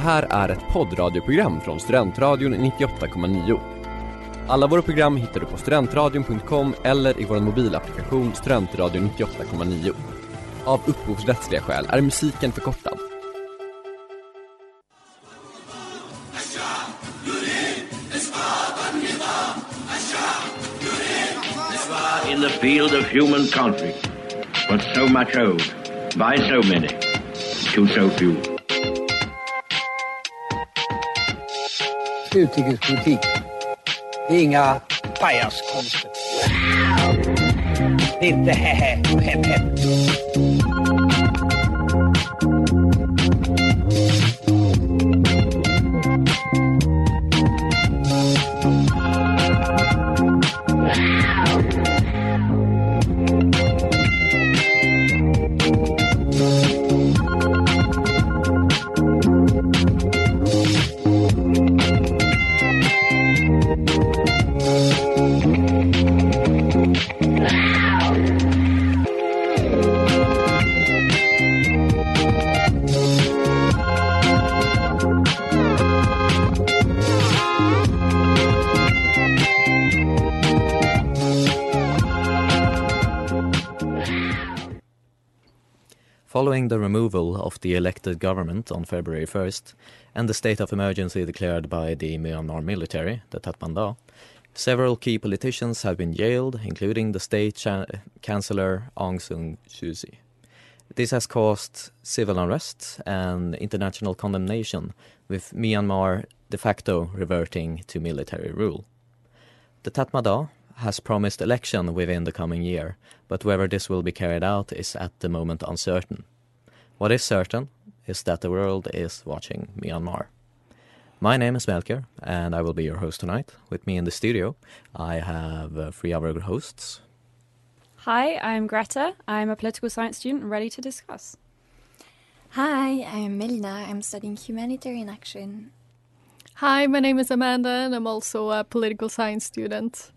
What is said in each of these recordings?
Det här är ett poddradioprogram från Studentradion 98,9. Alla våra program hittar du på studentradion.com eller i vår mobilapplikation Studentradion 98,9. Av upphovsrättsliga skäl är musiken förkortad. in the field of human conflict, but so much owed by so many to so few. Utrikespolitik. Det är inga pajaskonster. Det är inte hä-hä. hep hep. The elected government on February 1st and the state of emergency declared by the Myanmar military, the Tatmadaw, several key politicians have been jailed, including the state cha- chancellor Aung San Suu Kyi. This has caused civil unrest and international condemnation, with Myanmar de facto reverting to military rule. The Tatmadaw has promised election within the coming year, but whether this will be carried out is at the moment uncertain. What is certain is that the world is watching Myanmar. My name is Melker, and I will be your host tonight. With me in the studio, I have uh, three other hosts. Hi, I'm Greta. I'm a political science student ready to discuss. Hi, I'm Melina. I'm studying humanitarian action. Hi, my name is Amanda, and I'm also a political science student.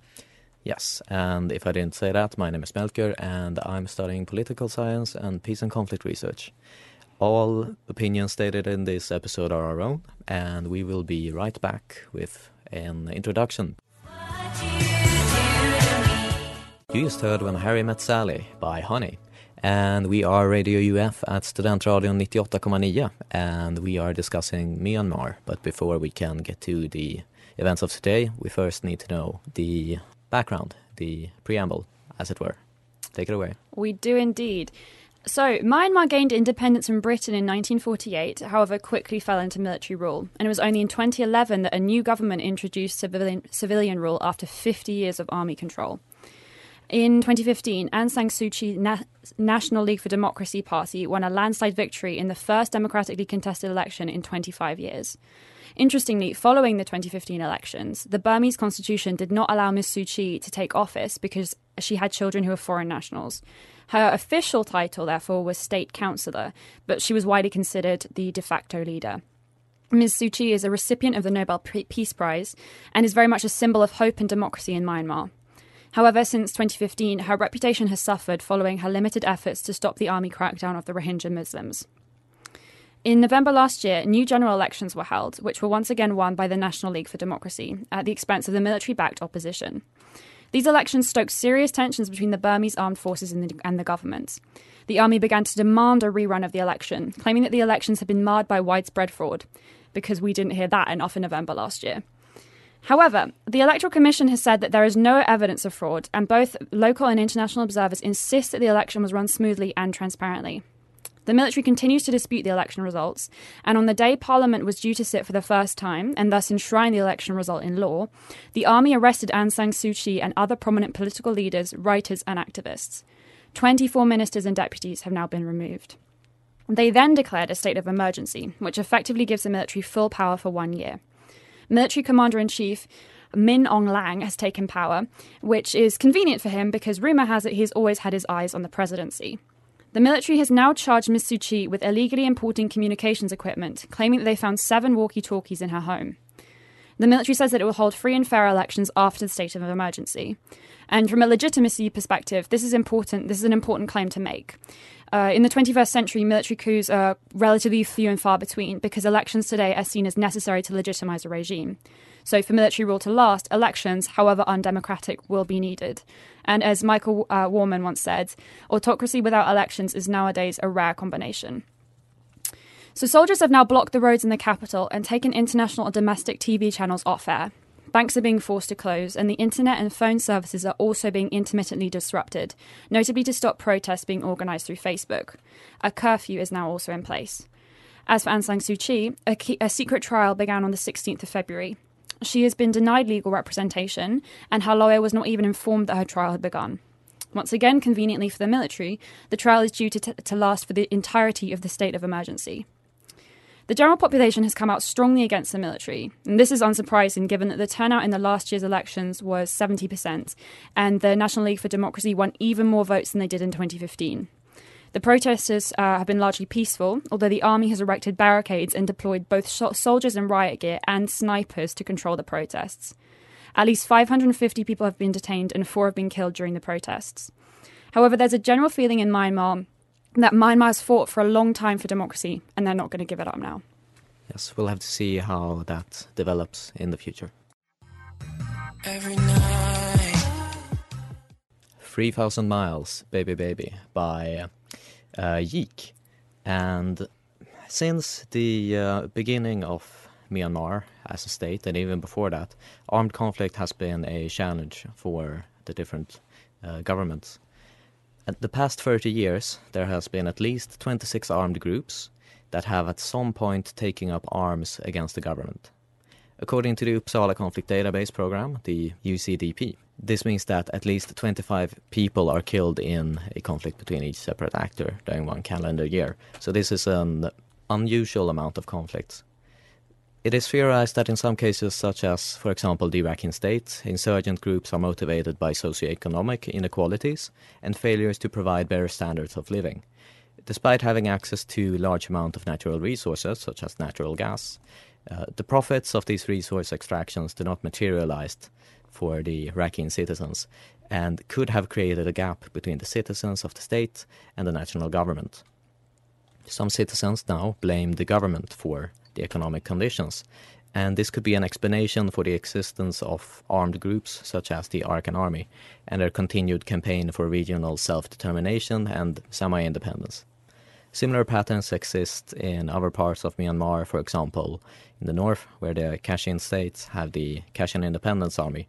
Yes, and if I didn't say that, my name is Melker, and I'm studying political science and peace and conflict research. All opinions stated in this episode are our own, and we will be right back with an introduction. You just heard When Harry Met Sally by Honey. And we are Radio UF at Studentradion 98,9 and we are discussing Myanmar. But before we can get to the events of today, we first need to know the background, the preamble, as it were. Take it away. We do indeed. So, Myanmar gained independence from Britain in 1948, however, quickly fell into military rule. And it was only in 2011 that a new government introduced civilian, civilian rule after 50 years of army control. In 2015, Aung San Suu Kyi Na- National League for Democracy Party won a landslide victory in the first democratically contested election in 25 years. Interestingly, following the 2015 elections, the Burmese constitution did not allow Ms. Suu Kyi to take office because she had children who were foreign nationals. Her official title, therefore, was state councillor, but she was widely considered the de facto leader. Ms. Suu Kyi is a recipient of the Nobel Peace Prize and is very much a symbol of hope and democracy in Myanmar. However, since 2015, her reputation has suffered following her limited efforts to stop the army crackdown of the Rohingya Muslims. In November last year, new general elections were held, which were once again won by the National League for Democracy at the expense of the military backed opposition. These elections stoked serious tensions between the Burmese armed forces and the, and the government. The army began to demand a rerun of the election, claiming that the elections had been marred by widespread fraud, because we didn't hear that enough in November last year. However, the Electoral Commission has said that there is no evidence of fraud, and both local and international observers insist that the election was run smoothly and transparently. The military continues to dispute the election results, and on the day Parliament was due to sit for the first time and thus enshrine the election result in law, the army arrested Aung San Suu Kyi and other prominent political leaders, writers, and activists. 24 ministers and deputies have now been removed. They then declared a state of emergency, which effectively gives the military full power for one year. Military Commander in Chief Min Aung Hlaing has taken power, which is convenient for him because rumour has it he's always had his eyes on the presidency. The military has now charged Ms. Suu Kyi with illegally importing communications equipment, claiming that they found seven walkie talkies in her home. The military says that it will hold free and fair elections after the state of emergency. And from a legitimacy perspective, this is important. This is an important claim to make. Uh, in the 21st century, military coups are relatively few and far between because elections today are seen as necessary to legitimize a regime. So, for military rule to last, elections, however undemocratic, will be needed. And as Michael uh, Wahman once said, autocracy without elections is nowadays a rare combination. So, soldiers have now blocked the roads in the capital and taken international and domestic TV channels off air. Banks are being forced to close, and the internet and phone services are also being intermittently disrupted, notably to stop protests being organised through Facebook. A curfew is now also in place. As for Aung San Suu Kyi, a, key, a secret trial began on the 16th of February. She has been denied legal representation, and her lawyer was not even informed that her trial had begun. Once again, conveniently for the military, the trial is due to, t- to last for the entirety of the state of emergency. The general population has come out strongly against the military, and this is unsurprising given that the turnout in the last year's elections was 70%, and the National League for Democracy won even more votes than they did in 2015. The protesters uh, have been largely peaceful, although the army has erected barricades and deployed both soldiers in riot gear and snipers to control the protests. At least 550 people have been detained and four have been killed during the protests. However, there's a general feeling in Myanmar that Myanmar has fought for a long time for democracy and they're not going to give it up now. Yes, we'll have to see how that develops in the future. Every night. 3000 Miles, Baby Baby by uh, Yeek. And since the uh, beginning of Myanmar as a state, and even before that, armed conflict has been a challenge for the different uh, governments. At the past 30 years, there has been at least 26 armed groups that have at some point taken up arms against the government. According to the Uppsala Conflict Database Program, the UCDP, this means that at least 25 people are killed in a conflict between each separate actor during one calendar year. So this is an unusual amount of conflicts. It is theorized that in some cases, such as, for example, the Rakhine state, insurgent groups are motivated by socioeconomic inequalities and failures to provide better standards of living. Despite having access to large amount of natural resources, such as natural gas, uh, the profits of these resource extractions do not materialize for the Rakhine citizens and could have created a gap between the citizens of the state and the national government. Some citizens now blame the government for the economic conditions, and this could be an explanation for the existence of armed groups such as the Arakan Army and their continued campaign for regional self determination and semi independence. Similar patterns exist in other parts of Myanmar, for example, in the north, where the Kachin states have the Kachin Independence Army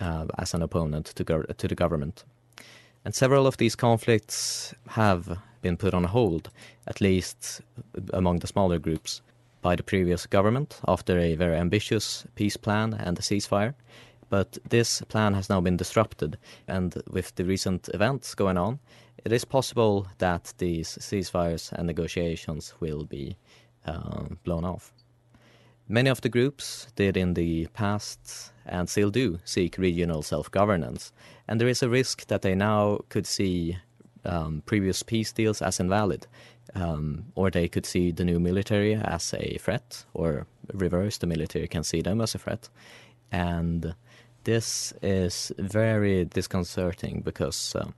uh, as an opponent to, go- to the government. And several of these conflicts have been put on hold, at least among the smaller groups, by the previous government after a very ambitious peace plan and a ceasefire. But this plan has now been disrupted, and with the recent events going on, it is possible that these ceasefires and negotiations will be uh, blown off. Many of the groups did in the past and still do seek regional self governance, and there is a risk that they now could see um, previous peace deals as invalid, um, or they could see the new military as a threat, or reverse, the military can see them as a threat. And this is very disconcerting because uh,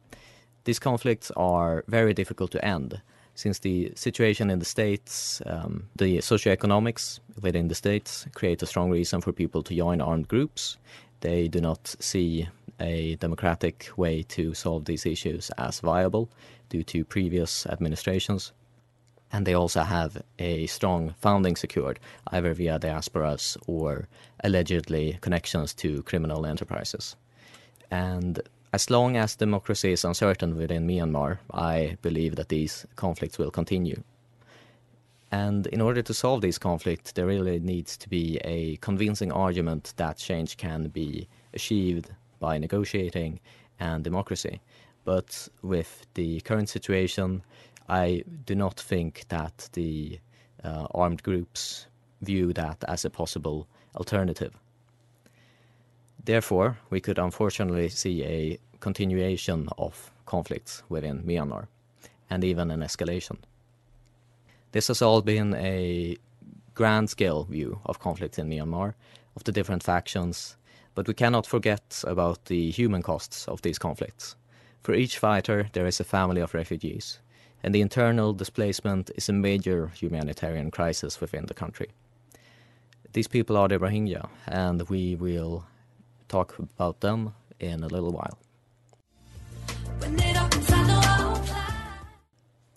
these conflicts are very difficult to end since the situation in the states, um, the socioeconomics within the states create a strong reason for people to join armed groups. They do not see a democratic way to solve these issues as viable due to previous administrations. And they also have a strong founding secured, either via diasporas or allegedly connections to criminal enterprises. And as long as democracy is uncertain within Myanmar, I believe that these conflicts will continue. And in order to solve these conflicts, there really needs to be a convincing argument that change can be achieved by negotiating and democracy. But with the current situation, I do not think that the uh, armed groups view that as a possible alternative. Therefore, we could unfortunately see a continuation of conflicts within Myanmar and even an escalation. This has all been a grand scale view of conflict in Myanmar, of the different factions, but we cannot forget about the human costs of these conflicts. For each fighter, there is a family of refugees. And the internal displacement is a major humanitarian crisis within the country. These people are the Rohingya, and we will talk about them in a little while.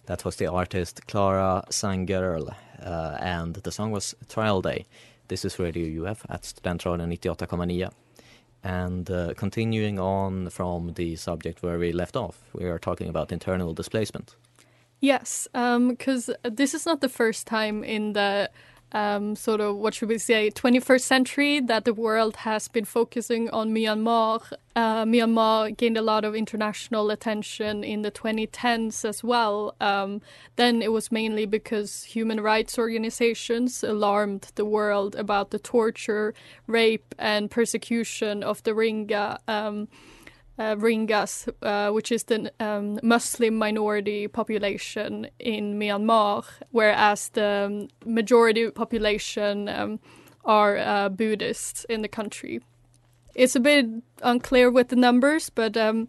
That was the artist Clara Sangirl, uh, and the song was Trial Day. This is Radio UF at Studentradion 98,9. And uh, continuing on from the subject where we left off, we are talking about internal displacement. Yes, because this is not the first time in the um, sort of what should we say 21st century that the world has been focusing on Myanmar. Uh, Myanmar gained a lot of international attention in the 2010s as well. Um, then it was mainly because human rights organizations alarmed the world about the torture, rape, and persecution of the Rohingya. Um, uh, Rohingyas, uh, which is the um, Muslim minority population in Myanmar, whereas the um, majority population um, are uh, Buddhists in the country. It's a bit unclear with the numbers, but um,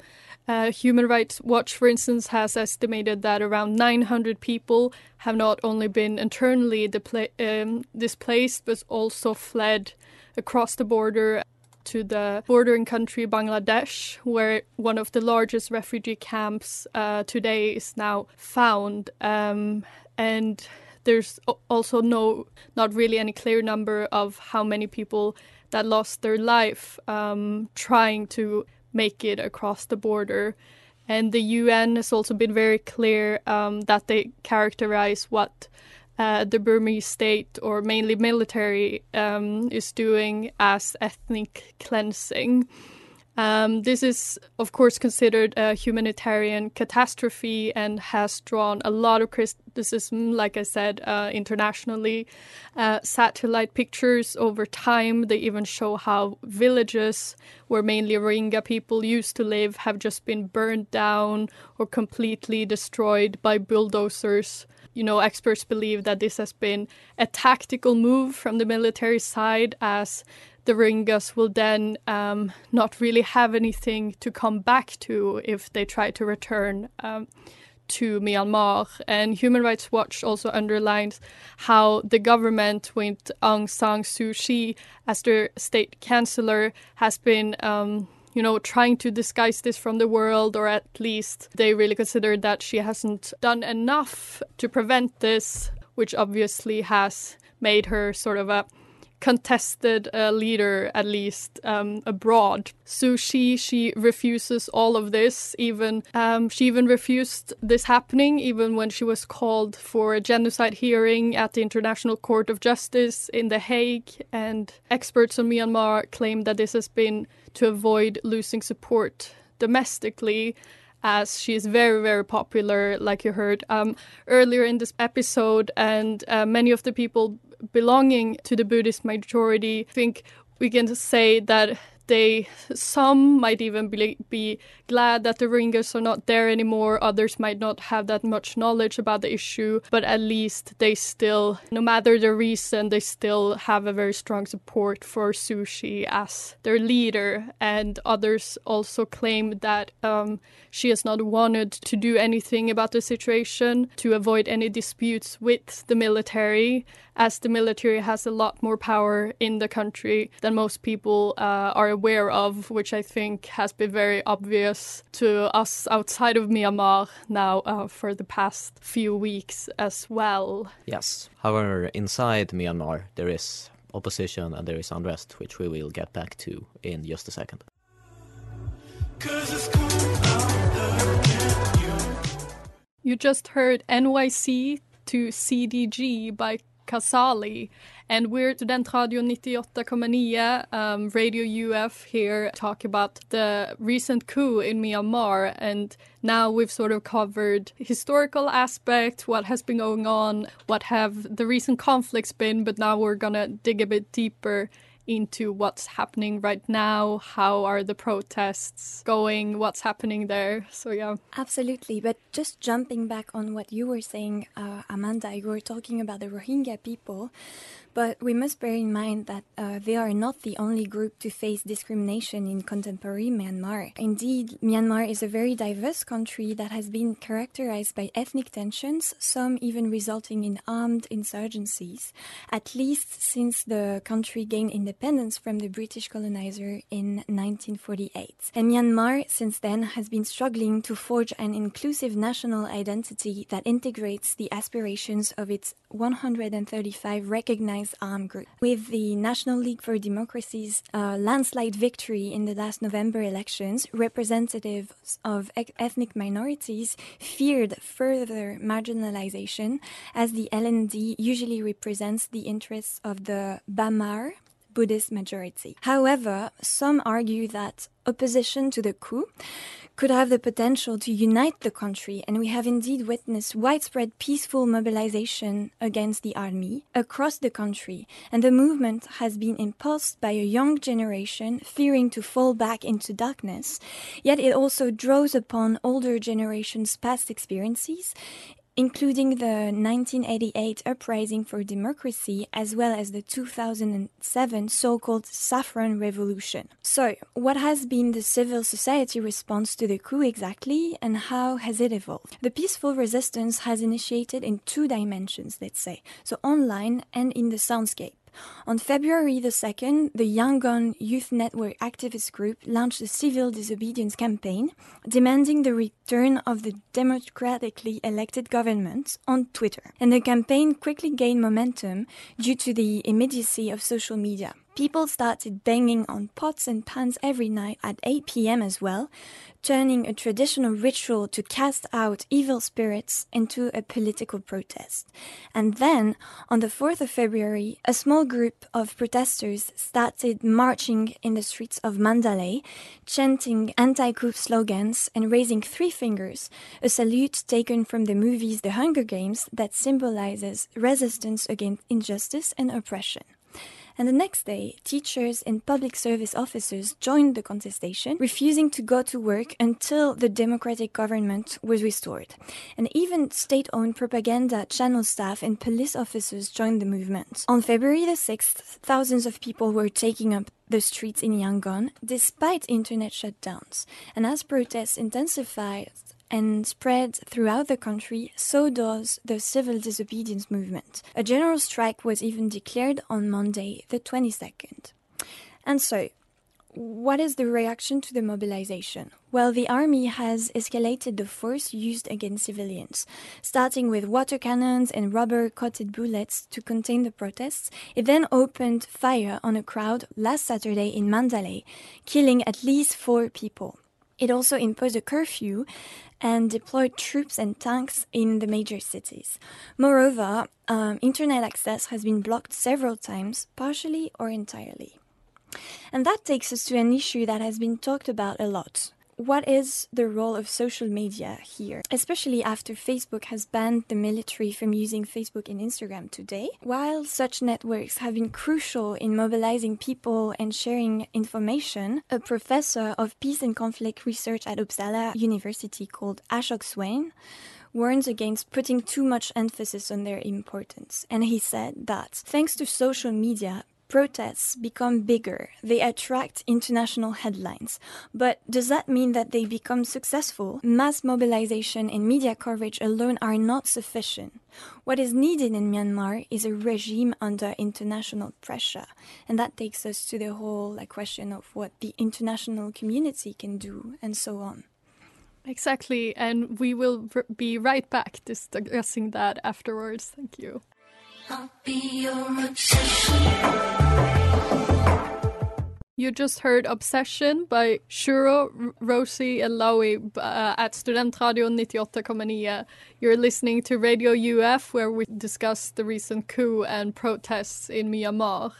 uh, Human Rights Watch, for instance, has estimated that around 900 people have not only been internally um, displaced, but also fled across the border to the bordering country Bangladesh, where one of the largest refugee camps uh, today is now found. Um, and there's also no, not really any clear number of how many people that lost their life um, trying to make it across the border. And the UN has also been very clear um, that they characterize what uh, the Burmese state, or mainly military, um, is doing as ethnic cleansing. Um, this is, of course, considered a humanitarian catastrophe and has drawn a lot of criticism, like I said, uh, internationally. Uh, satellite pictures over time, they even show how villages where mainly Rohingya people used to live have just been burned down or completely destroyed by bulldozers you know, experts believe that this has been a tactical move from the military side as the Rohingyas will then um, not really have anything to come back to if they try to return um, to Myanmar. And Human Rights Watch also underlines how the government, with Aung San Suu Kyi as their state chancellor, has been. Um, you know, trying to disguise this from the world, or at least they really consider that she hasn't done enough to prevent this, which obviously has made her sort of a contested uh, leader, at least um, abroad. So she she refuses all of this. Even um, she even refused this happening, even when she was called for a genocide hearing at the International Court of Justice in The Hague. And experts on Myanmar claim that this has been to avoid losing support domestically as she is very, very popular, like you heard um, earlier in this episode. And uh, many of the people belonging to the Buddhist majority think we can say that they some might even be, be glad that the Rohingyas are not there anymore. Others might not have that much knowledge about the issue, but at least they still, no matter the reason, they still have a very strong support for Suu Kyi as their leader. And others also claim that um, she has not wanted to do anything about the situation to avoid any disputes with the military, as the military has a lot more power in the country than most people uh, are aware of, which I think has been very obvious to us outside of Myanmar now uh, for the past few weeks as well. Yes. However, inside Myanmar, there is opposition and there is unrest, which we will get back to in just a second. You just heard NYC to CDG by Kasali. And we're Studentradio 98,9, um, Radio UF here, talk about the recent coup in Myanmar. And now we've sort of covered historical aspect, what has been going on, what have the recent conflicts been, but now we're gonna dig a bit deeper into what's happening right now. How are the protests going? What's happening there? So, yeah. Absolutely. But just jumping back on what you were saying, uh, Amanda, you were talking about the Rohingya people. But we must bear in mind that uh, they are not the only group to face discrimination in contemporary Myanmar. Indeed, Myanmar is a very diverse country that has been characterized by ethnic tensions, some even resulting in armed insurgencies, at least since the country gained independence from the British colonizer in 1948. And Myanmar, since then, has been struggling to forge an inclusive national identity that integrates the aspirations of its 135 recognized armed groups. With the National League for Democracy's uh, landslide victory in the last November elections, representatives of e- ethnic minorities feared further marginalization, as the LND usually represents the interests of the Bamar. Buddhist majority. However, some argue that opposition to the coup could have the potential to unite the country, and we have indeed witnessed widespread peaceful mobilization against the army across the country, and the movement has been impulsed by a young generation fearing to fall back into darkness, yet it also draws upon older generations' past experiences including the 1988 Uprising for Democracy as well as the 2007 so-called Saffron Revolution. So, what has been the civil society response to the coup exactly and how has it evolved? The peaceful resistance has initiated in two dimensions, let's say, so online and in the soundscape. On February the 2nd, the Yangon Youth Network activist group launched a civil disobedience campaign demanding the return of the democratically elected government on Twitter. And the campaign quickly gained momentum due to the immediacy of social media. People started banging on pots and pans every night at 8 p.m. as well, turning a traditional ritual to cast out evil spirits into a political protest. And then, on the 4th of February, a small group of protesters started marching in the streets of Mandalay, chanting anti-coup slogans and raising three fingers, a salute taken from the movies The Hunger Games that symbolizes resistance against injustice and oppression. And the next day, teachers and public service officers joined the contestation, refusing to go to work until the democratic government was restored. And even state owned propaganda channel staff and police officers joined the movement. On February the 6th, thousands of people were taking up the streets in Yangon despite internet shutdowns. And as protests intensified, and spread throughout the country, so does the civil disobedience movement. A general strike was even declared on Monday, the 22nd. And so, what is the reaction to the mobilization? Well, the army has escalated the force used against civilians. Starting with water cannons and rubber coated bullets to contain the protests, it then opened fire on a crowd last Saturday in Mandalay, killing at least four people. It also imposed a curfew and deployed troops and tanks in the major cities. Moreover, um, internet access has been blocked several times, partially or entirely. And that takes us to an issue that has been talked about a lot. What is the role of social media here, especially after Facebook has banned the military from using Facebook and Instagram today? While such networks have been crucial in mobilizing people and sharing information, a professor of peace and conflict research at Uppsala University called Ashok Swain warns against putting too much emphasis on their importance. And he said that thanks to social media, protests become bigger, they attract international headlines. But does that mean that they become successful? Mass mobilization and media coverage alone are not sufficient. What is needed in Myanmar is a regime under international pressure. And that takes us to the whole like, question of what the international community can do and so on. Exactly, and we will be right back discussing that afterwards. Thank you. You just heard Obsession by Shuro, R- Rosie, and Lowy uh, at Studentradio 98,9. You're listening to Radio UF, where we discuss the recent coup and protests in Myanmar.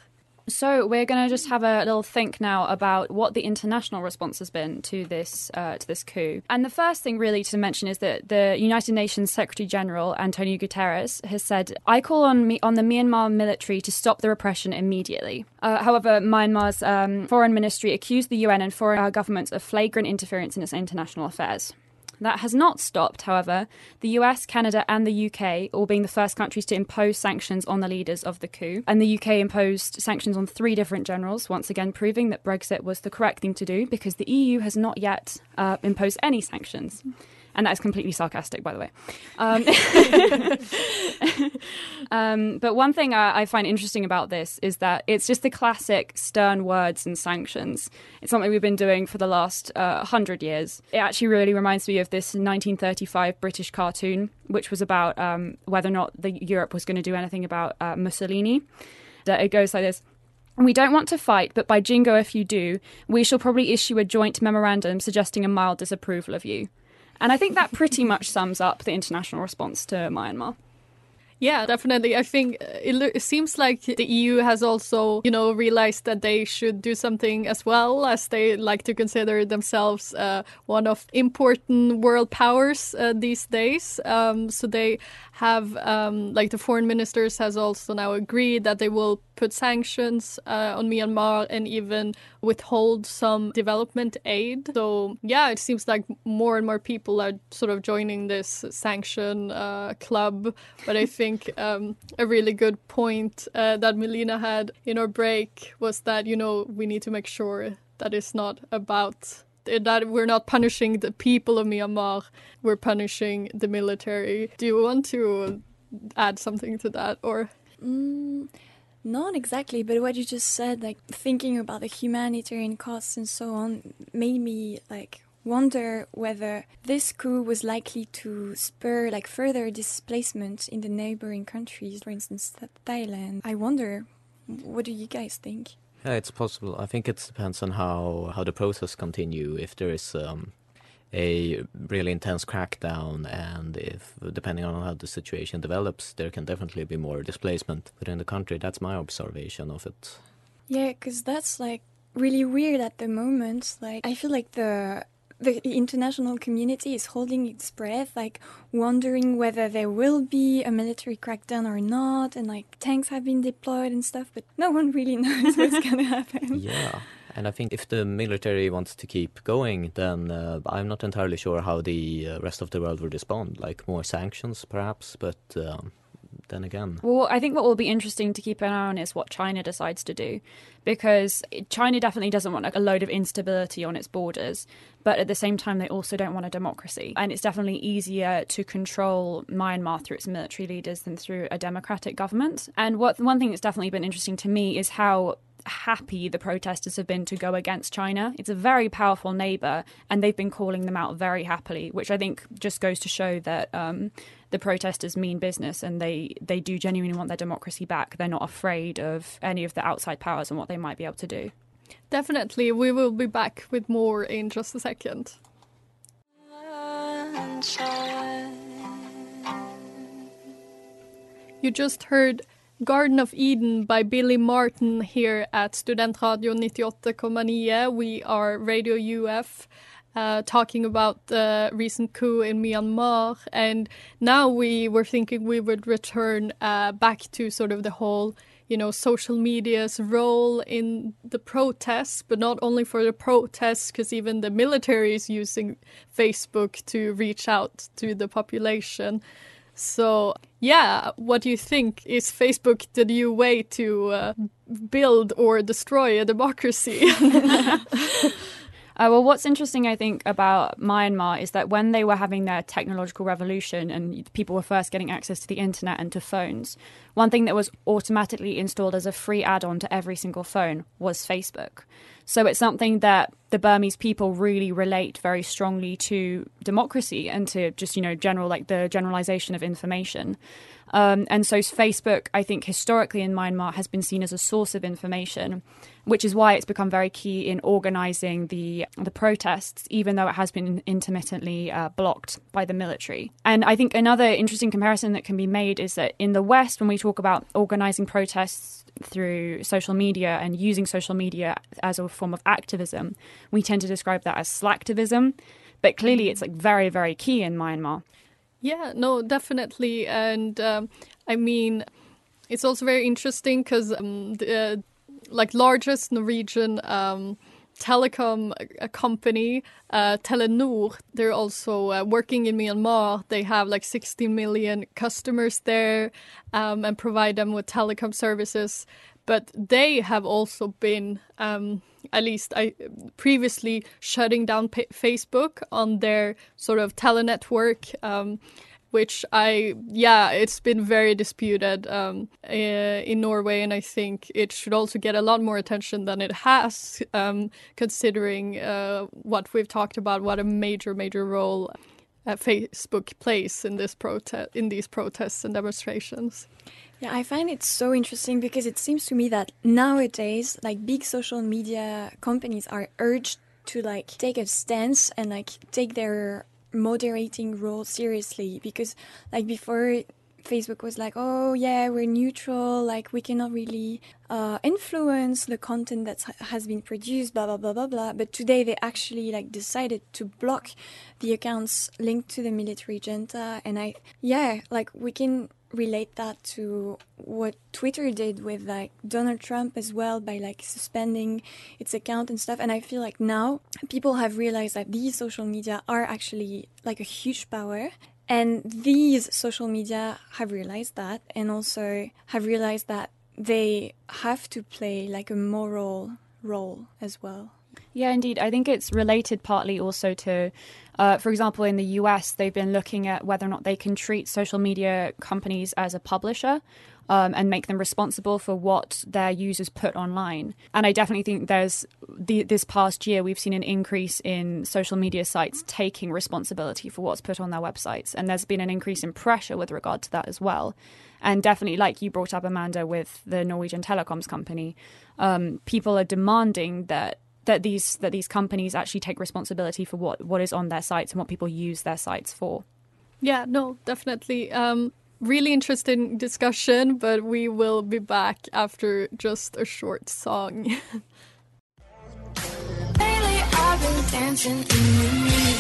So we're going to just have a little think now about what the international response has been to this uh, to this coup. And the first thing really to mention is that the United Nations Secretary General Antonio Guterres has said, "I call on me on the Myanmar military to stop the repression immediately." Uh, however, Myanmar's um, foreign ministry accused the UN and foreign uh, governments of flagrant interference in its international affairs. That has not stopped, however, the US, Canada, and the UK all being the first countries to impose sanctions on the leaders of the coup. And the UK imposed sanctions on three different generals, once again proving that Brexit was the correct thing to do because the EU has not yet uh, imposed any sanctions. And that is completely sarcastic, by the way. Um, um, but one thing I, I, find interesting about this is that it's just the classic stern words and sanctions. It's something we've been doing for the last uh, hundred years. It actually really reminds me of this 1935 British cartoon, which was about um, whether or not the Europe was going to do anything about uh, Mussolini. It goes like this. We don't want to fight, but by jingo, if you do, we shall probably issue a joint memorandum suggesting a mild disapproval of you. And I think that pretty much sums up the international response to Myanmar. Yeah, definitely. I think uh, it, lo- it, seems like the EU has also, you know, realized that they should do something as well, as they like to consider themselves uh, one of important world powers uh, these days. Um, so they have, um, like, the foreign ministers has also now agreed that they will put sanctions uh, on Myanmar and even withhold some development aid. So yeah, it seems like more and more people are sort of joining this sanction uh, club. But I think um, a really good point uh, that Melina had in our break was that you know we need to make sure that it's not about that we're not punishing the people of Myanmar, we're punishing the military. Do you want to add something to that, or? Mm, not exactly, but what you just said, like thinking about the humanitarian costs and so on, made me like wonder whether this coup was likely to spur like further displacement in the neighboring countries, for instance, Thailand. I wonder, what do you guys think? Yeah, it's possible. I think it depends on how how the process continue. If there is um, a really intense crackdown, and if depending on how the situation develops, there can definitely be more displacement within the country. That's my observation of it. Yeah, because that's like really weird at the moment. Like I feel like the the international community is holding its breath, like wondering whether there will be a military crackdown or not, and like tanks have been deployed and stuff, but no one really knows what's going to happen. Yeah. And I think if the military wants to keep going, then uh, I'm not entirely sure how the uh, rest of the world would respond. Like more sanctions, perhaps, but um, then again. Well, I think what will be interesting to keep an eye on is what China decides to do, because China definitely doesn't want a load of instability on its borders, but at the same time, they also don't want a democracy. And it's definitely easier to control Myanmar through its military leaders than through a democratic government. And what one thing that's definitely been interesting to me is how happy the protesters have been to go against China. It's a very powerful neighbor, and they've been calling them out very happily, which I think just goes to show that um, the protesters mean business and they, they do genuinely want their democracy back. They're not afraid of any of the outside powers and what they might be able to do. Definitely. We will be back with more in just a second. You just heard Garden of Eden by Billy Martin here at Student Studentradio 98,9. We are Radio UF uh, talking about the recent coup in Myanmar. And now we were thinking we would return uh, back to sort of the whole, you know, social media's role in the protests, but not only for the protests, because even the military is using Facebook to reach out to the population. So, yeah, what do you think? Is Facebook the new way to uh, build or destroy a democracy? Uh, well, what's interesting, I think, about Myanmar is that when they were having their technological revolution and people were first getting access to the internet and to phones, one thing that was automatically installed as a free add on to every single phone was Facebook. So it's something that the Burmese people really relate very strongly to democracy and to just, you know, general, like the generalization of information. Um, and so Facebook, I think, historically in Myanmar has been seen as a source of information, which is why it's become very key in organising the the protests, even though it has been intermittently uh, blocked by the military. And I think another interesting comparison that can be made is that in the West, when we talk about organising protests through social media and using social media as a form of activism, we tend to describe that as slacktivism. But clearly, it's like very, very key in Myanmar. Yeah, no, definitely. And um, I mean, it's also very interesting because um, the uh, like largest Norwegian um, telecom uh, company, uh, Telenor, they're also uh, working in Myanmar. They have like 16 million customers there um, and provide them with telecom services. But they have also been, um, at least I previously, shutting down Facebook on their sort of telenetwork. Um, which I, yeah, it's been very disputed um, uh, in Norway, and I think it should also get a lot more attention than it has, um, considering uh, what we've talked about, what a major, major role uh, Facebook plays in this protest, in these protests and demonstrations. Yeah, I find it so interesting because it seems to me that nowadays, like big social media companies are urged to like take a stance and like take their moderating role seriously because like before Facebook was like, oh yeah, we're neutral, like we cannot really uh, influence the content that has been produced, blah blah blah blah blah. But today they actually like decided to block the accounts linked to the military junta, and I yeah, like we can relate that to what Twitter did with like Donald Trump as well by like suspending its account and stuff. And I feel like now people have realized that these social media are actually like a huge power. And these social media have realized that and also have realized that they have to play like a moral role as well. Yeah, indeed. I think it's related partly also to, uh, for example, in the US, they've been looking at whether or not they can treat social media companies as a publisher. Um, and make them responsible for what their users put online. And I definitely think there's the, this past year we've seen an increase in social media sites taking responsibility for what's put on their websites, and there's been an increase in pressure with regard to that as well. And definitely, like you brought up, Amanda, with the Norwegian telecoms company, um, people are demanding that that these that these companies actually take responsibility for what what is on their sites and what people use their sites for. Yeah, no, definitely. Um, really interesting discussion, but we will be back after just a short song. You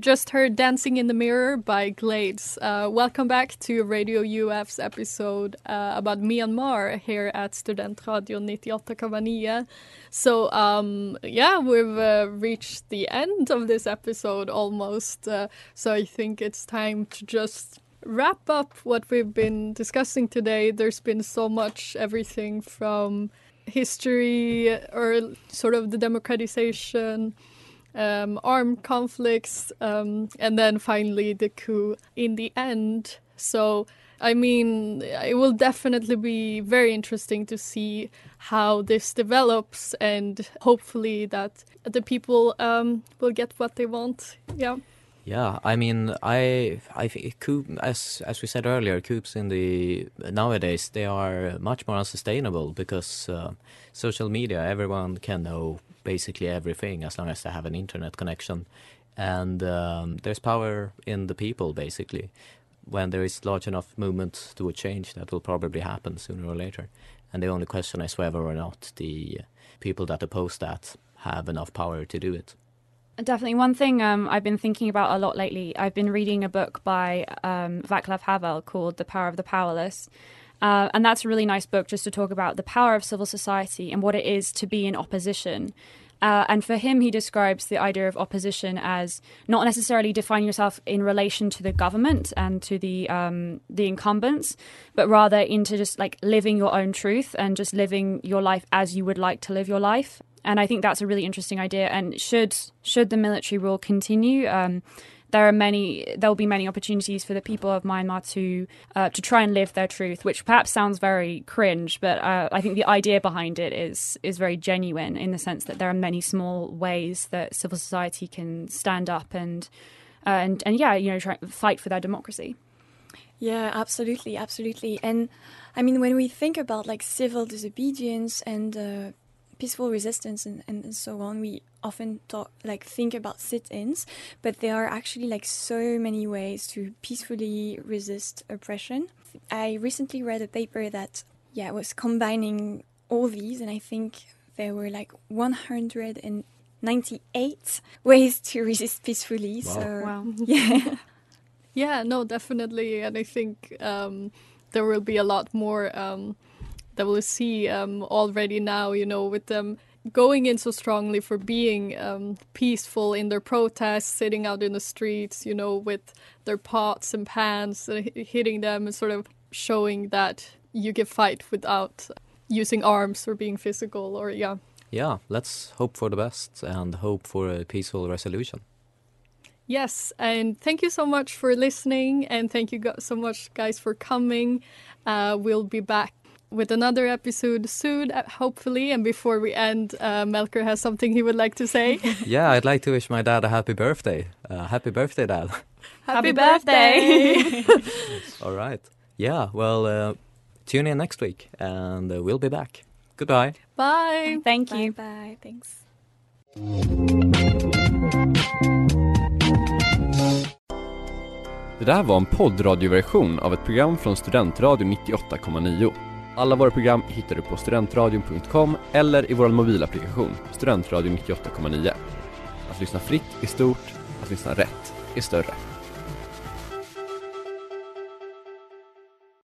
just heard Dancing in the Mirror by Glades. Uh, welcome back to Radio UF's episode uh, about Myanmar here at Studentradio 98,9. So, um, yeah, we've uh, reached the end of this episode almost. Uh, so, I think it's time to just wrap up what we've been discussing today. There's been so much, everything from history or sort of the democratization um, armed conflicts, um, and then finally the coup in the end. So, I mean, it will definitely be very interesting to see how this develops, and hopefully that the people um, will get what they want. Yeah. Yeah, I mean, I I think coup as as we said earlier, coups in the nowadays they are much more unsustainable because uh, social media, everyone can know basically everything as long as they have an internet connection, and um, there's power in the people basically. When there is large enough movement to a change, that will probably happen sooner or later. And the only question is whether or not the people that oppose that have enough power to do it. Definitely. One thing um, I've been thinking about a lot lately, I've been reading a book by um, Václav Havel called The Power of the Powerless. Uh, and that's a really nice book just to talk about the power of civil society and what it is to be in opposition. Uh, and for him, he describes the idea of opposition as not necessarily defining yourself in relation to the government and to the um, the incumbents, but rather into just like living your own truth and just living your life as you would like to live your life. And I think that's a really interesting idea. And should should the military rule continue, um, there are many there will be many opportunities for the people of Myanmar to uh, to try and live their truth, which perhaps sounds very cringe, but uh, I think the idea behind it is is very genuine in the sense that there are many small ways that civil society can stand up and uh, and and yeah, you know, try fight for their democracy. Yeah, absolutely, absolutely. And I mean, when we think about like civil disobedience and uh, peaceful resistance and, and so on, we often talk like think about sit-ins, but there are actually like so many ways to peacefully resist oppression. I recently read a paper that yeah was combining all these, and I think there were like 198 ways to resist peacefully. Wow. So Wow. yeah. Yeah, no, definitely, and I think um, there will be a lot more um, that we'll see um, already now. You know, with them going in so strongly for being um, peaceful in their protests, sitting out in the streets. You know, with their pots and pans, uh, hitting them, and sort of showing that you can fight without using arms or being physical. Or yeah, Yeah, let's hope for the best and hope for a peaceful resolution. Yes, and thank you so much for listening, and thank you so much, guys, for coming. Uh, we'll be back with another episode soon, uh, hopefully. And before we end, uh, Melker has something he would like to say. yeah, I'd like to wish my dad a happy birthday. Uh, happy birthday, Dad. Happy birthday. All right. Yeah, well, uh, tune in next week and uh, we'll be back. Goodbye. Bye. Thank Bye you. bye. Thanks. Det där var en poddradioversion av ett program från Studentradion 98,9. Alla våra program hittar du på studentradion.com eller i vår mobilapplikation Studentradion 98,9. Att lyssna fritt är stort, att lyssna rätt är större.